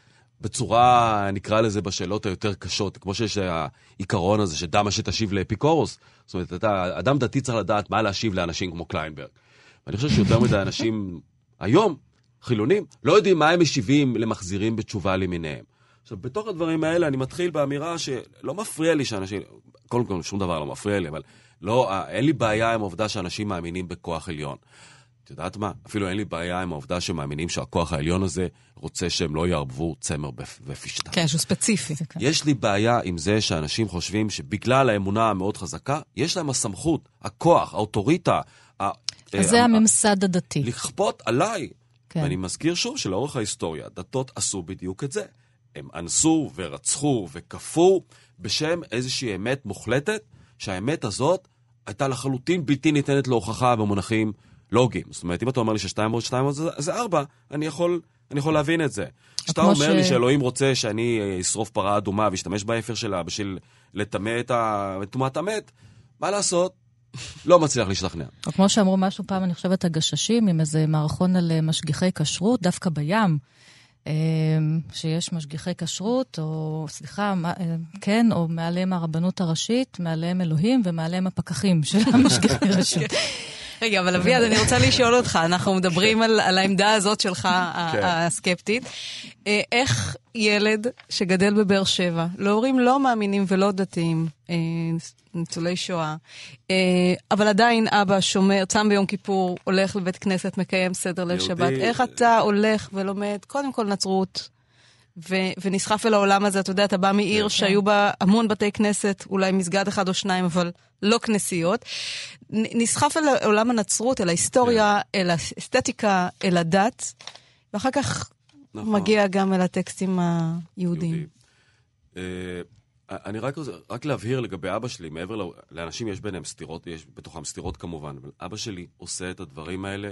בצורה, נקרא לזה, בשאלות היותר קשות, כמו שיש העיקרון הזה שדמה שתשיב לאפיקורוס. זאת אומרת, אתה, אדם דתי צריך לדעת מה להשיב לאנשים כמו קליינברג. ואני חושב שיותר מדי אנשים היום, חילונים, לא יודעים מה הם משיבים למחזירים בתשובה למיניהם. עכשיו, בתוך הדברים האלה אני מתחיל באמירה שלא מפריע לי שאנשים, קודם כל שום דבר לא מפריע לי, אבל לא, אה, אין לי בעיה עם העובדה שאנשים מאמינים בכוח עליון. את יודעת מה? אפילו אין לי בעיה עם העובדה שמאמינים שהכוח העליון הזה רוצה שהם לא יערבבו צמר בפשטה. כן, שהוא ספציפי. יש לי בעיה עם זה שאנשים חושבים שבגלל האמונה המאוד חזקה, יש להם הסמכות, הכוח, האוטוריטה, אז זה אה, הממסד הדתי. לכפות עליי. כן. ואני מזכיר שוב שלאורך ההיסטוריה, דתות עשו בדיוק את זה. הם אנסו ורצחו וכפו בשם איזושהי אמת מוחלטת, שהאמת הזאת הייתה לחלוטין בלתי ניתנת להוכחה במונחים לוגיים. זאת אומרת, אם אתה אומר לי ששתיים ועוד שתיים זה, זה ארבע, אני יכול, אני יכול להבין את זה. כשאתה אומר ש- לי שאלוהים רוצה שאני אשרוף פרה אדומה ואשתמש באפר שלה בשביל לטמא את טומאת המת, מה לעשות? לא מצליח להשתכנע. או כמו שאמרו משהו פעם, אני חושבת, הגששים, עם איזה מערכון על אה, משגיחי כשרות, דווקא בים. אה, שיש משגיחי כשרות, או סליחה, אה, כן, או מעליהם הרבנות הראשית, מעליהם אלוהים ומעליהם הפקחים של המשגיחי כשרות. רגע, אבל אביעד, אני רוצה לשאול אותך, אנחנו מדברים על, על העמדה הזאת שלך, כן. הסקפטית. אה, איך ילד שגדל בבאר שבע, להורים לא מאמינים ולא דתיים, אה, ניצולי שואה, אה, אבל עדיין אבא שומר, צם ביום כיפור, הולך לבית כנסת, מקיים סדר ליל. שבת, איך אתה הולך ולומד קודם כל נצרות? ו- ונסחף אל העולם הזה, אתה יודע, אתה בא מעיר כן. שהיו בה המון בתי כנסת, אולי מסגד אחד או שניים, אבל לא כנסיות. נסחף אל עולם הנצרות, אל ההיסטוריה, כן. אל האסתטיקה, אל הדת, ואחר כך נכון. מגיע גם אל הטקסטים היהודיים. יהודים. אה, אני רק רוצה, רק להבהיר לגבי אבא שלי, מעבר ל... לאנשים יש ביניהם סתירות, יש בתוכם סתירות כמובן, אבל אבא שלי עושה את הדברים האלה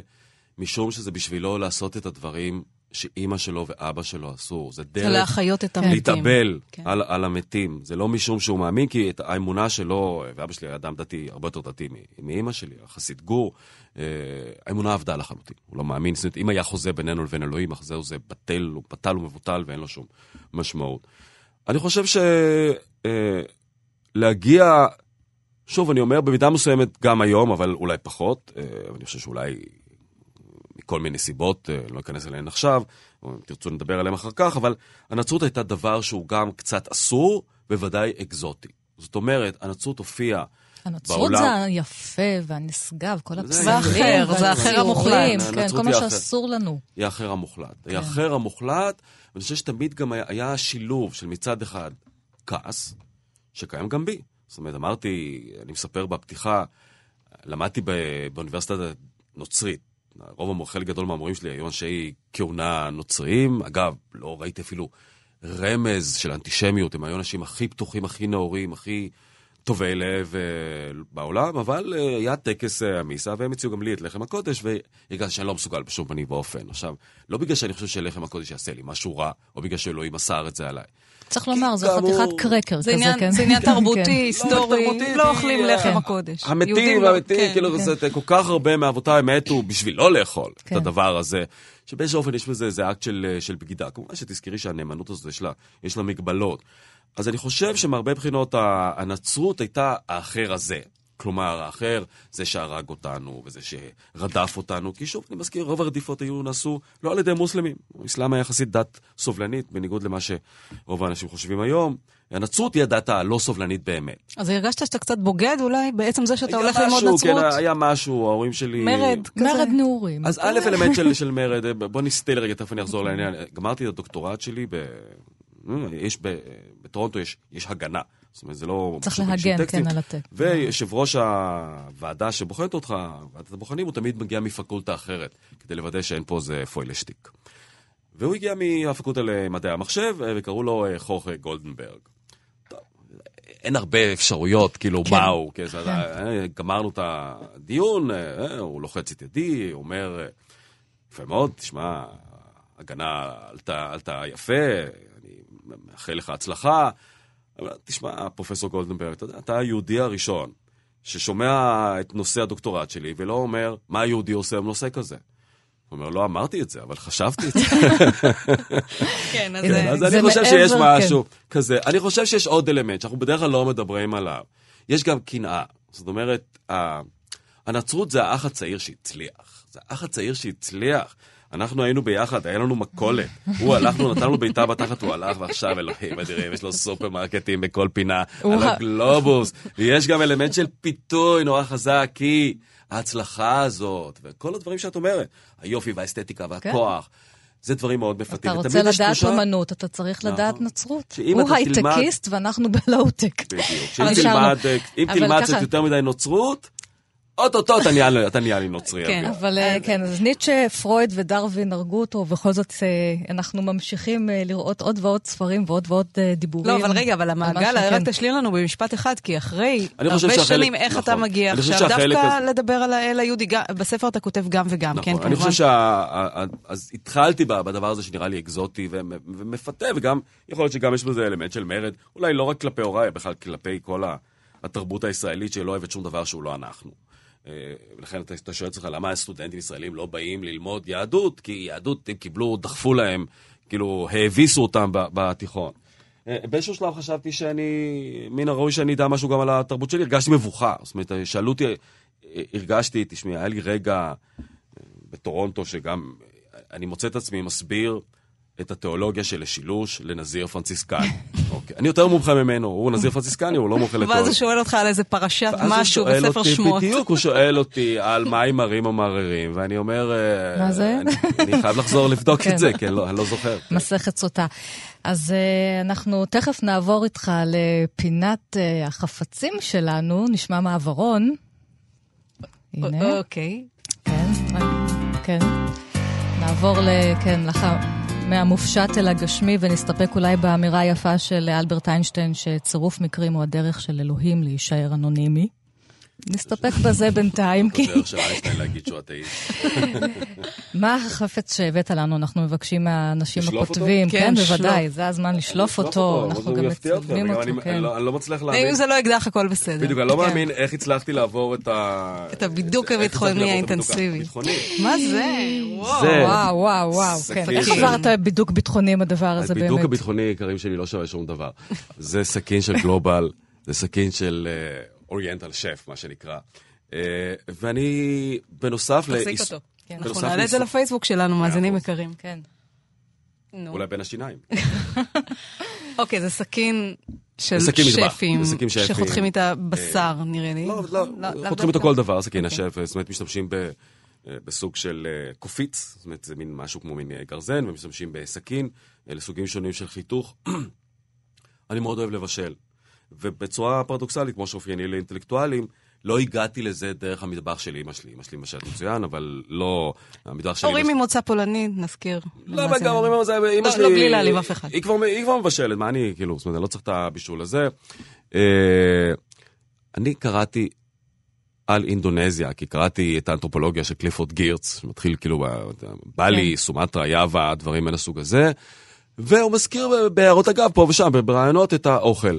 משום שזה בשבילו לעשות את הדברים שאימא שלו ואבא שלו עשו. זה דרך... זה להחיות את המתים. להתאבל כן. על, על המתים. זה לא משום שהוא מאמין, כי את האמונה שלו, ואבא שלי היה אדם דתי, הרבה יותר דתי מאימא שלי, חסיד גור, אה, האמונה עבדה לחלוטין. הוא לא מאמין, זאת אומרת, אם היה חוזה בינינו לבין אלוהים, החוזה הזה בטל, הוא בטל ומבוטל ואין לו שום משמעות. אני חושב שלהגיע, שוב, אני אומר, במידה מסוימת גם היום, אבל אולי פחות, אה, אני חושב שאולי מכל מיני סיבות, אה, לא אכנס אליהן עכשיו, או אם תרצו נדבר עליהן אחר כך, אבל הנצרות הייתה דבר שהוא גם קצת אסור, בוודאי אקזוטי. זאת אומרת, הנצרות הופיעה הנצרות בעולם- זה היפה והנשגב, כל זה הפסלים האחר, זה האחר והציורים, המוחלט. כן, הנצרות כל מה. שאסור לנו. היא האחר המוחלט. היא האחר המוחלט, ואני חושב שתמיד גם היה, היה שילוב של מצד אחד כעס, שקיים גם בי. זאת אומרת, אמרתי, אני מספר בפתיחה, למדתי באוניברסיטה נוצרית. רוב, המור- חלק גדול מהמורים שלי היו אנשי כהונה נוצריים. אגב, לא ראיתי אפילו רמז של אנטישמיות, הם היו האנשים הכי פתוחים, הכי נאורים, הכי טובי לב אה, בעולם, אבל אה, היה טקס אה, המיסה, והם הציעו גם לי את לחם הקודש, והרגשתי שאני לא מסוגל בשום פנים ואופן. עכשיו, לא בגלל שאני חושב שלחם הקודש יעשה לי משהו רע, או בגלל שאלוהים מסר את זה עליי. צריך לומר, זו חתיכת קרקר זה כזה, כן. זה עניין כן, תרבותי, כן. היסטורי, לא כי, אוכלים לחם הקודש. המתים, לא, המתים, כן. כאילו, זה כל כך הרבה מאבותיי מתו בשביל לא לאכול את כן. הדבר הזה, שבאיזשהו אופן יש בזה איזה אקט של, של בגידה. כמובן שתזכרי שהנאמנות הזאת יש לה, יש לה מגבלות. אז אני חושב שמהרבה בחינות ה- הנצרות הייתה האחר הזה. כלומר, האחר, זה שהרג אותנו, וזה שרדף אותנו, כי שוב, אני מזכיר, רוב הרדיפות היו נעשו לא על ידי מוסלמים. האסלאם היה יחסית דת סובלנית, בניגוד למה שרוב האנשים חושבים היום. הנצרות היא הדת הלא סובלנית באמת. אז הרגשת שאתה קצת בוגד אולי בעצם זה שאתה הולך ללמוד משהו, נצרות? כן, היה משהו, ההורים שלי... מרד כזה. מרד נעורים. אז א', אלמנט של, של מרד, בוא נסטה לרגע, תכף אני אחזור לעניין. גמרתי את הדוקטורט שלי ב... אה, יש ב... בטורונטו יש, יש הגנה. זאת אומרת, זה לא... צריך להגן. כן, על הטקסט. ויושב ראש הוועדה שבוחנת אותך, ועדת הבוחנים, הוא תמיד מגיע מפקולטה אחרת, כדי לוודא שאין פה איזה פוילשטיק. והוא הגיע מהפקולטה למדעי המחשב, אה, וקראו לו אה, חורכה גולדנברג. אין הרבה אפשרויות, כאילו, כן. מה הוא, כן, אה, גמרנו את הדיון, הוא לוחץ את ידי, אומר, יפה מאוד, תשמע, הגנה עלתה, עלתה יפה, מאחל לך הצלחה. אבל תשמע, פרופסור גולדנברג, אתה אתה היהודי הראשון ששומע את נושא הדוקטורט שלי ולא אומר, מה היהודי עושה בנושא כזה. הוא אומר, לא אמרתי את זה, אבל חשבתי את זה. כן, אז הנה, זה- אז זה אני חושב שיש כן. משהו כזה. אני חושב שיש עוד אלמנט שאנחנו בדרך כלל לא מדברים עליו. יש גם קנאה. זאת אומרת, הנצרות זה האח הצעיר שהצליח. זה האח הצעיר שהצליח. אנחנו היינו ביחד, היה לנו מכולת. הוא הלך, הוא נתן לנו בעיטה בתחת, הוא הלך, ועכשיו אלוהים אדירים, יש לו סופרמרקטים בכל פינה, על הגלובוס. ויש גם אלמנט של פיתוי נורא חזק, כי ההצלחה הזאת, וכל הדברים שאת אומרת, היופי והאסתטיקה והכוח, זה דברים מאוד מפתים. אתה רוצה לדעת תחושה- אומנות, אתה צריך נכון. לדעת נצרות. הוא הייטקיסט ואנחנו בלואו-טק. בדיוק. שאם תלמד, אה, קצת יותר מדי נוצרות, אוטוטו אתה נהיה- לי נוצרי. כן. אבל אה, כן, אז ניטשה, פרויד ודרווין הרגו אותו, ובכל זאת אה, אנחנו ממשיכים אה, לראות עוד ועוד ספרים ועוד ועוד דיבורים. לא, אבל רגע, אבל המעגל, שכן. רק תשלים לנו במשפט אחד, כי אחרי הרבה שנים, איך אתה נכון. מגיע עכשיו, דווקא לדבר על האל היהודי, בספר אתה כותב גם וגם, כן, נכון. כמובן. אני חושב שה... אז התחלתי בדבר הזה שנראה לי אקזוטי ו- ומפתה, וגם, יכול להיות שגם יש בזה אלמנט של מרד, אולי לא רק כלפי הוריי, בכלל כלפי כל התרבות הישראלית שלא אוהבת שום דבר שהוא לא אנחנו. אה, ולכן אתה, אתה שואל את עצמך, למה הסטודנטים ישראלים לא באים ללמוד יהדות? כי יהדות הם קיבלו, דחפו להם, כאילו, האביסו אותם בתיכון. אה, באיזשהו שלב חשבתי שאני, מן הראוי שאני אדע משהו גם על התרבות שלי, הרגשתי מבוכה. זאת אומרת, שאלו אותי, אה, הרגשתי, תשמעי, היה לי רגע אה, בטורונטו שגם, אה, אני מוצא את עצמי מסביר את התיאולוגיה של השילוש לנזיר פרנציסקני. אוקיי. אני יותר מומחה ממנו, הוא נזיר פרנציסקני, הוא לא מומחה לתיאולוגיה. ואז הוא שואל אותך על איזה פרשת ואז הוא משהו שואל בספר אותי, שמות. בדיוק, הוא שואל אותי על מים מרים או מררים, ואני אומר... אה, מה זה? אני, חייב לחזור לבדוק כן. את זה, כי אני לא, אני לא זוכר. מסכת סוטה. אז uh, אנחנו תכף נעבור איתך לפינת uh, החפצים שלנו, נשמע מעברון. הנה, אוקיי. כן, כן. נעבור ל... כן, לאחר... מהמופשט אל הגשמי, ונסתפק אולי באמירה היפה של אלברט איינשטיין, שצירוף מקרים הוא הדרך של אלוהים להישאר אנונימי. נסתפק בזה בינתיים, כי... בדרך של איינשטיין להגיד שהוא אתאיסט. מה החפץ שהבאת לנו? אנחנו מבקשים מהאנשים? הכותבים. כן, כן. בוודאי, זה הזמן לשלוף אותו. אנחנו גם מצלמים אותו, כן. אני לא- לא מצליח להאמין. אם זה לא אקדח, הכל בסדר. בדיוק, אני לא כן. מאמין איך הצלחתי לעבור את ה... את הבידוק הביטחוני האינטנסיבי. מה זה? וואו. וואו, וואו, כן. איך עברת בידוק ביטחוני עם הדבר הזה באמת? הבידוק הביטחוני, יקרים שלי, לא שווה שום דבר. זה סכין של גלובל, זה סכין של אוריינטל שף, מה שנקרא. אה, ואני, בנוסף... תחזיק לאיס- אותו. כן, אנחנו נעלה את זה לפייסבוק שלנו, מאזינים. יקרים. כן. נו. אולי בין השיניים. אוקיי, זה סכין של שפים, זה סכין שפים. שחותכים איתה בשר, נראה לי. לא, נכון? לא, לאו חותכים אותו דווקא. כל דבר, סכין אוקיי. השף, זאת אומרת, משתמשים ב... אה, בסוג של אה, קופיץ, זאת אומרת, זה מין משהו כמו מין אה, גרזן, ומשתמשים בסכין, אה, לסוגים שונים של חיתוך. אני מאוד אוהב לבשל. ובצורה פרדוקסלית, כמו שאופייני לאינטלקטואלים, לא הגעתי לזה דרך המטבח של אמא שלי. אמא שלי מבשלת מצוין, אבל לא... המטבח שלי... הורים ממוצא פולני, נזכיר. לא. אבל גם אומרים, זה אמא לא, שלי... לא, בלי להעליב אף אחד. היא כבר, מבשלת, מה אני, כאילו, זאת אומרת, אני לא צריך את הבישול הזה. אה, אני קראתי על אינדונזיה, כי קראתי את האנתרופולוגיה של קליפורד גירץ, שמתחיל כאילו בבלי, כן. סומטרה, יאווה, דברים מן הסוג הזה, והוא מזכיר בהערות אגב, פה ושם, ברעיונות את האוכל.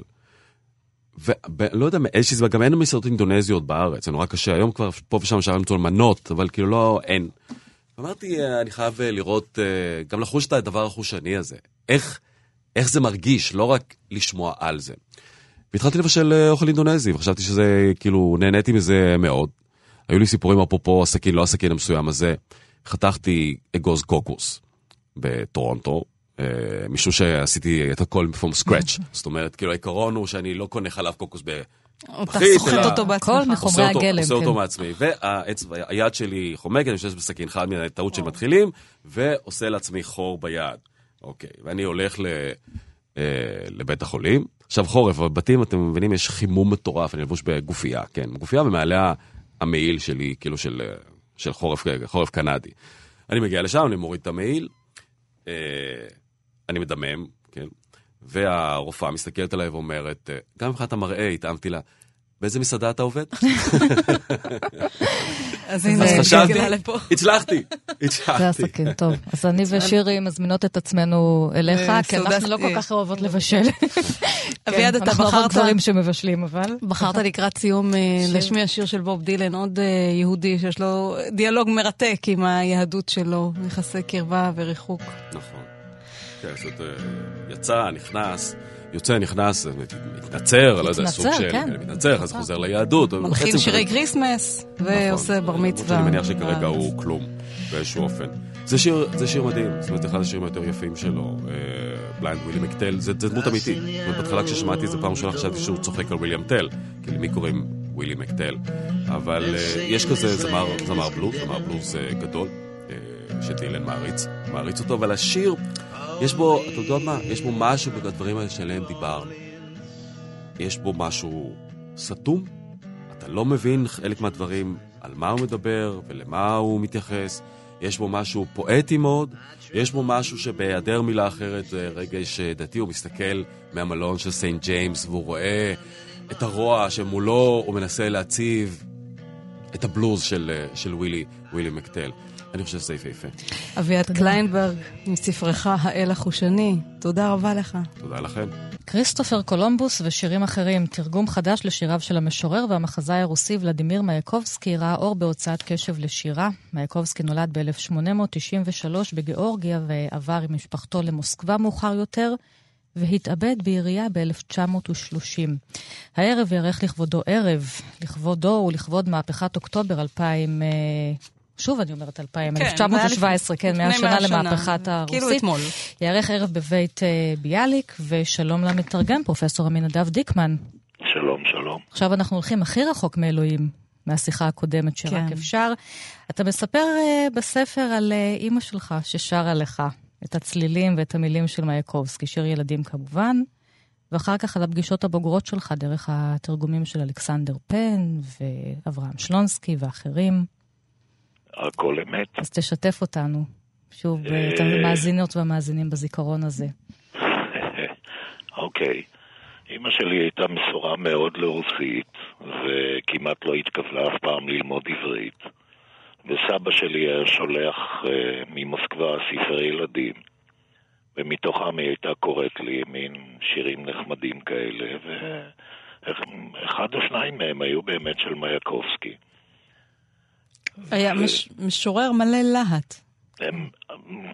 ולא יודע מאיזושהי סיבה, גם אין מסעדות אינדונזיות בארץ, זה נורא קשה, היום כבר פה ושם אפשר למצוא מנות, אבל כאילו לא, אין. אמרתי, אה, אני חייב אה, לראות, אה, גם לחוש את הדבר החושני הזה. איך, איך זה מרגיש, לא רק לשמוע על זה. והתחלתי לבשל אוכל אינדונזי, וחשבתי שזה, כאילו, נהניתי מזה מאוד. היו לי סיפורים אפרופו הסכין, לא הסכין המסוים הזה. חתכתי אגוז קוקוס בטורונטו, משום שעשיתי את הכל from scratch. זאת אומרת, כאילו, העיקרון הוא שאני לא קונה חלב קוקוס ב... אתה סוחט אותו בעצמך. מחומרי עושה אותו, הגלם, עושה אותו כן. מעצמי. והיד שלי חומקת, אני משתמש בסכין חד מן הטעות של מתחילים, ועושה לעצמי חור ביד. אוקיי, ואני הולך ל, אה, לבית החולים. עכשיו חורף, בבתים, אתם מבינים, יש חימום מטורף, אני לבוש בגופייה, כן, גופייה ומעליה המעיל שלי, כאילו של, אה, של חורף, חורף קנדי. אני מגיע לשם, אני מוריד את המעיל, אה, אני מדמם, כן, והרופאה מסתכלת עליי ואומרת, אה, גם מבחינת המראה, התאמתי לה, באיזה מסעדה אתה עובד? אז הנה, אז חשבתי, לפה. הצלחתי, זה הצלחתי. הסכין, טוב. אז אני ושירי מזמינות את עצמנו אליך, אה, כי אנחנו לא כל כך אוהבות לבשל. אביעד, כן, אתה אנחנו אוהבות בחרת- דברים שמבשלים, אבל... בחרת לקראת סיום אה, שיר. להשמיע שיר של בוב דילן, עוד יהודי שיש לו דיאלוג מרתק עם היהדות שלו, יחסי קרבה וריחוק. נכון. כן, פשוט אה, יצא, נכנס, יוצא, נכנס, מתנצר, לא יודע, סוג מתנצר, של... כן. מתנצר, אז חוזר ליהדות. מלחין שירי כריסמס, נכון. ועושה בר למרות מצווה. שאני מניח שכרגע. הוא כלום, באיזשהו אופן. זה שיר, זה שיר מדהים, זאת אומרת, אחד השירים היותר יפים שלו, בליינד ווילי מקטל, זה דמות אמיתית. זאת אומרת, בהתחלה כששמעתי את זה פעם ראשונה חשבתי שהוא צוחק על וויליאם טל, כי למי קוראים ווילי מקטל. אבל אה, יש כזה זמר, זמר בלוז, זמר בלוז אה, גדול, אה, שדילן מעריץ, מעריץ אותו, אבל השיר, יש בו, אתה יודע מה, יש בו משהו בדברים האלה שעליהם דיברנו. יש בו משהו סתום, אתה לא מבין חלק מהדברים על מה הוא מדבר ולמה הוא מתייחס. יש בו משהו פואטי מאוד, יש בו משהו שבהיעדר מילה אחרת, אה, רגש אה, דתי, הוא מסתכל מהמלון של סנט ג'יימס והוא רואה את הרוע שמולו הוא מנסה להציב את הבלוז של, אה, של ווילי, ווילי מקטל. אני חושב שזה יפהפה. אביעד קליינברג, מספרך האל החושני, תודה רבה לך. תודה לכם. כריסטופר קולומבוס ושירים אחרים, תרגום חדש לשיריו של המשורר והמחזאי הרוסי ולדימיר מאיקובסקי, ראה אור בהוצאת קשב לשירה. מאיקובסקי נולד ב-1893 בגיאורגיה ועבר עם משפחתו למוסקבה מאוחר יותר, והתאבד ביריה ב-1930. הערב יארך לכבודו ערב, לכבודו ולכבוד מהפכת אוקטובר 2000... שוב אני אומרת 2000, כן, 1917, כן, לפני 100 שנה מאה שנה. למהפכת הרוסית. כאילו אתמול. יארך ערב בבית אה, ביאליק, ושלום למתרגם, פרופסור עמינדב דיקמן. שלום, שלום. עכשיו אנחנו הולכים הכי רחוק מאלוהים, מהשיחה הקודמת שרק כן. אפשר. אתה מספר אה, בספר על אה, אימא שלך ששרה לך את הצלילים ואת המילים של מאייקובסקי, שיר ילדים כמובן, ואחר כך על הפגישות הבוגרות שלך דרך התרגומים של אלכסנדר פן ואברהם שלונסקי ואחרים. הכל אמת. אז תשתף אותנו שוב, את המאזינות והמאזינים בזיכרון הזה. אוקיי. אימא שלי הייתה מסורה מאוד לרוסית, וכמעט לא התכוונה אף פעם ללמוד עברית. וסבא שלי היה שולח uh, ממוסקבה ספרי ילדים, ומתוכם היא הייתה קוראת לי מין שירים נחמדים כאלה, ואחד או שניים מהם היו באמת של מייקובסקי. היה. מש... משורר מלא להט. הם,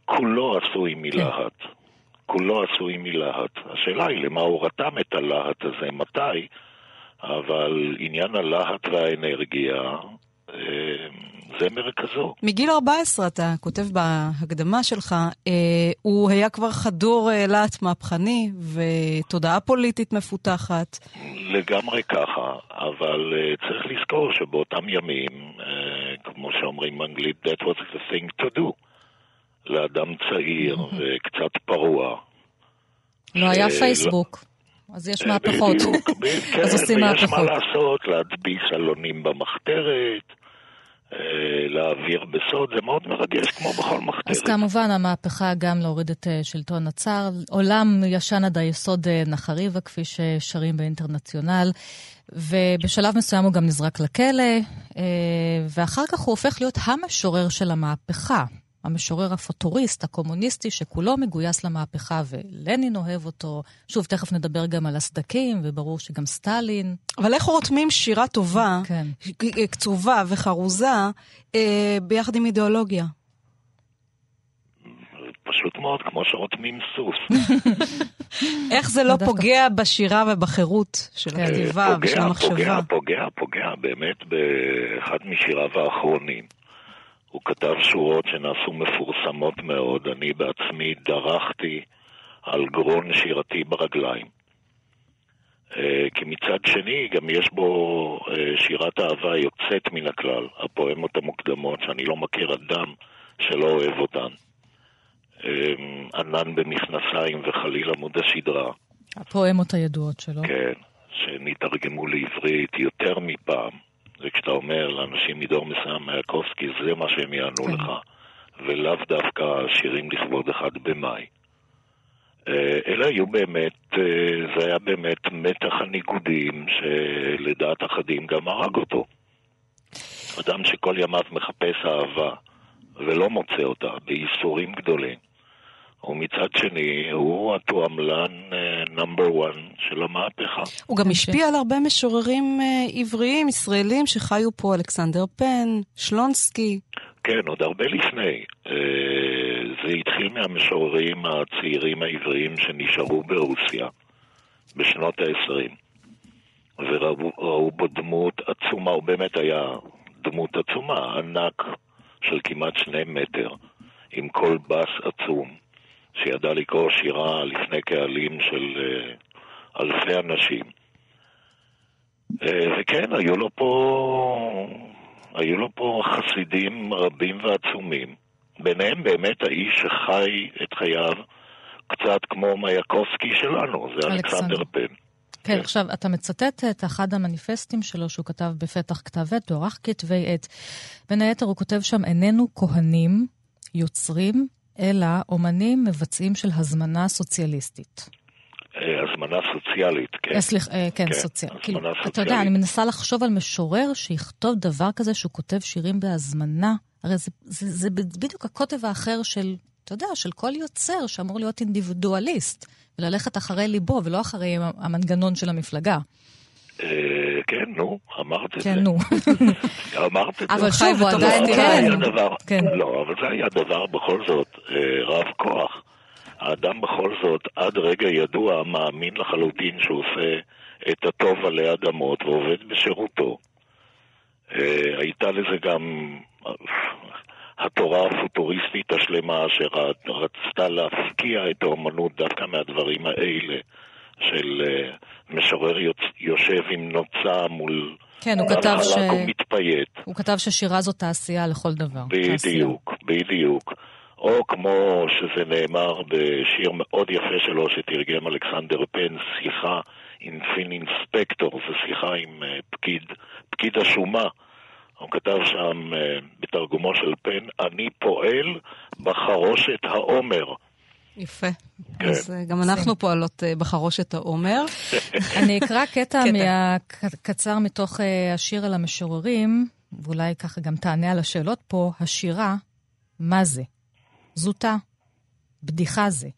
כולו עשוי מלהט. כולו עשוי מלהט. השאלה היא למה הוא רתם את הלהט הזה, מתי, אבל עניין הלהט והאנרגיה אה, זה מרכזו. מגיל 14, אתה כותב בהקדמה שלך, אה, הוא היה כבר חדור אה, להט מהפכני ותודעה פוליטית מפותחת. לגמרי ככה, אבל אה, צריך לזכור שבאותם ימים, אה, כמו שאומרים באנגלית, that was the thing to do. לאדם צעיר וקצת פרוע. לא היה פייסבוק. אז יש מהפכות. כן, אז עושים מהפכות. ויש מה לעשות, להדביס עלונים במחתרת, אה, להעביר בסוד, זה מאוד מרגש, כמו בכל מחתרת. אז כמובן, המהפכה גם להוריד את אה, שלטון הצאר. עולם ישן עד היסוד אה, נחריבה, כפי ששרים באינטרנציונל. ובשלב מסוים הוא גם נזרק לכלא, ואחר כך הוא הופך להיות המשורר של המהפכה. המשורר הפוטוריסט, הקומוניסטי, שכולו מגויס למהפכה, ולנין אוהב אותו. שוב, תכף נדבר גם על הסדקים, וברור שגם סטלין. אבל איך רותמים שירה טובה, כן. קצובה וחרוזה, אה, ביחד עם אידיאולוגיה? פשוט מאוד, כמו שרותמים סוס. איך זה לא פוגע בשירה ובחירות של כן. הכתיבה ושל המחשבה? פוגע, פוגע, פוגע, באמת באחד משיריו האחרונים. הוא כתב שורות שנעשו מפורסמות מאוד. אני בעצמי דרכתי על גרון שירתי ברגליים. אה, כי מצד שני, גם יש בו אה, שירת אהבה יוצאת מן הכלל, הפואמות המוקדמות, שאני לא מכיר אדם שלא אוהב אותן. אה, ענן במכנסיים וחליל עמוד השדרה. הפואמות הידועות שלו. כן, שנתרגמו לעברית יותר מפעם. וכשאתה אומר לאנשים מדור מסוים מייקובסקי, זה מה שהם יענו כן. לך, ולאו דווקא שירים לכבוד אחד במאי. אה, אלה היו באמת, אה, זה היה באמת מתח הניגודים שלדעת אחדים גם הרג אותו. אדם שכל ימיו מחפש אהבה ולא מוצא אותה, בייסורים גדולים. ומצד שני, הוא התועמלן נאמבר 1 של המהפכה. הוא גם השפיע על הרבה משוררים uh, עבריים, ישראלים, שחיו פה, אלכסנדר פן, שלונסקי. כן, עוד הרבה לפני. Uh, זה התחיל מהמשוררים הצעירים העבריים שנשארו ברוסיה בשנות ה-20, וראו בו דמות עצומה, הוא באמת היה דמות עצומה, ענק של כמעט שני מטר, עם קול בס עצום. שידע לקרוא שירה לפני קהלים של uh, אלפי אנשים. Uh, וכן, היו לו פה, היו לו פה חסידים רבים ועצומים. ביניהם באמת האיש שחי את חייו קצת כמו מייקובסקי שלנו, זה אלכסנדר פן. כן, כן, עכשיו, אתה מצטט את אחד המניפסטים שלו שהוא כתב בפתח כתב עת, באורך כתבי עת. בין היתר הוא כותב שם, איננו כהנים, יוצרים, אלא אומנים מבצעים של הזמנה סוציאליסטית. אה, הזמנה סוציאלית, כן. אה, סליחה, אה, כן, כן סוציאלית. כאילו, אתה יודע, אני מנסה לחשוב על משורר שיכתוב דבר כזה שהוא כותב שירים בהזמנה. הרי זה, זה, זה בדיוק הקוטב האחר של, אתה יודע, של כל יוצר שאמור להיות אינדיבידואליסט, וללכת אחרי ליבו ולא אחרי המנגנון של המפלגה. אה, כן, נו, אמרת את זה. כן, נו. אמרת את זה. אבל שוב, הוא עדיין כן. כן. לא, אבל זה היה דבר בכל זאת אה, רב כוח. האדם בכל זאת, עד רגע ידוע, מאמין לחלוטין שהוא עושה את הטוב עלי אדמות ועובד בשירותו. אה, הייתה לזה גם התורה הפוטוריסטית השלמה שרצתה להפקיע את האומנות דווקא מהדברים האלה. של uh, משורר. יושב עם נוצה מול... כן, הוא כתב ש... הוא מתפייט. הוא כתב ששירה זו תעשייה לכל דבר. בדיוק, תעשייה. בדיוק. או כמו שזה נאמר בשיר מאוד יפה שלו שתרגם אלכסנדר פן, שיחה עם פין אינספקטור, זו שיחה עם uh, פקיד, פקיד השומה. הוא כתב שם אה, בתרגומו של פן, אני פועל בחרושת העומר. יפה. כן. אז אה, גם אנחנו פועלות אה, בחרושת העומר. אני אקרא קטע קצר מתוך השיר על המשוררים, ואולי ככה גם תענה על השאלות פה. השירה, מה זה? זוטה. בדיחה זה.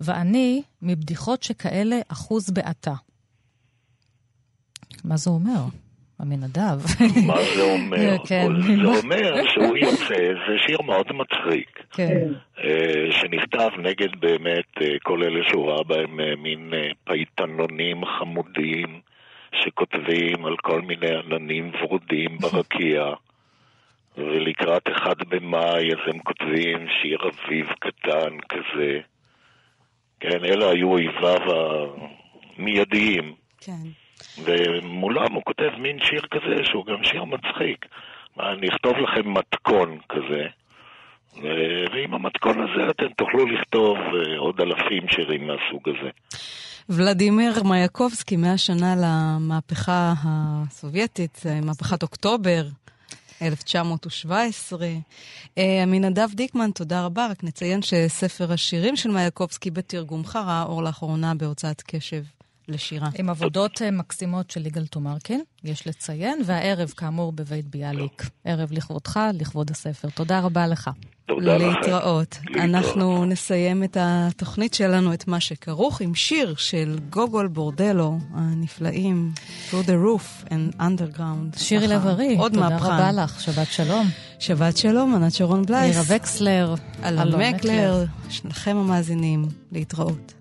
ואני, מבדיחות שכאלה, אחוז בעתה. מה זה אומר? עמינדב. מה זה אומר? כן. זה אומר שהוא יוצא, זה שיר מאוד מצחיק. כן. אה, שנכתב נגד באמת אה, כל אלה שהוא ראה בהם אה, מין פייטנונים חמודים, שכותבים על כל מיני עננים ורודים ברקיע. ולקראת אחד במאי אז הם כותבים שיר אביב קטן כזה. כן, אלה היו אויביו המיידיים. כן. ומולם הוא כותב מין שיר כזה שהוא גם שיר מצחיק. אני אכתוב לכם מתכון כזה, ועם המתכון הזה אתם תוכלו לכתוב אה, עוד אלפים שירים מהסוג הזה. ולדימיר מייקובסקי, מאה שנה למהפכה הסובייטית, אה, מהפכת אוקטובר. 1917. עמינדב דיקמן, תודה רבה. רק נציין שספר השירים של מייקובסקי בתרגומך ראה אור לאחרונה בהוצאת קשב לשירה. עם עבודות אה, מקסימות של יגאל תומרקין, יש לציין, והערב, כאמור, בבית ביאליק. ערב לכבודך, לכבוד הספר. תודה רבה לך. תודה לכם. להתראות. אנחנו נסיים את התוכנית שלנו, את מה שכרוך, עם שיר של גוגול בורדלו הנפלאים, through the roof and underground. שירי לב-ארי, תודה מהפכן. רבה לך, שבת שלום. שבת שלום, ענת שרון בלייס. מירה וקסלר. אלון מקלר, לכם המאזינים, להתראות.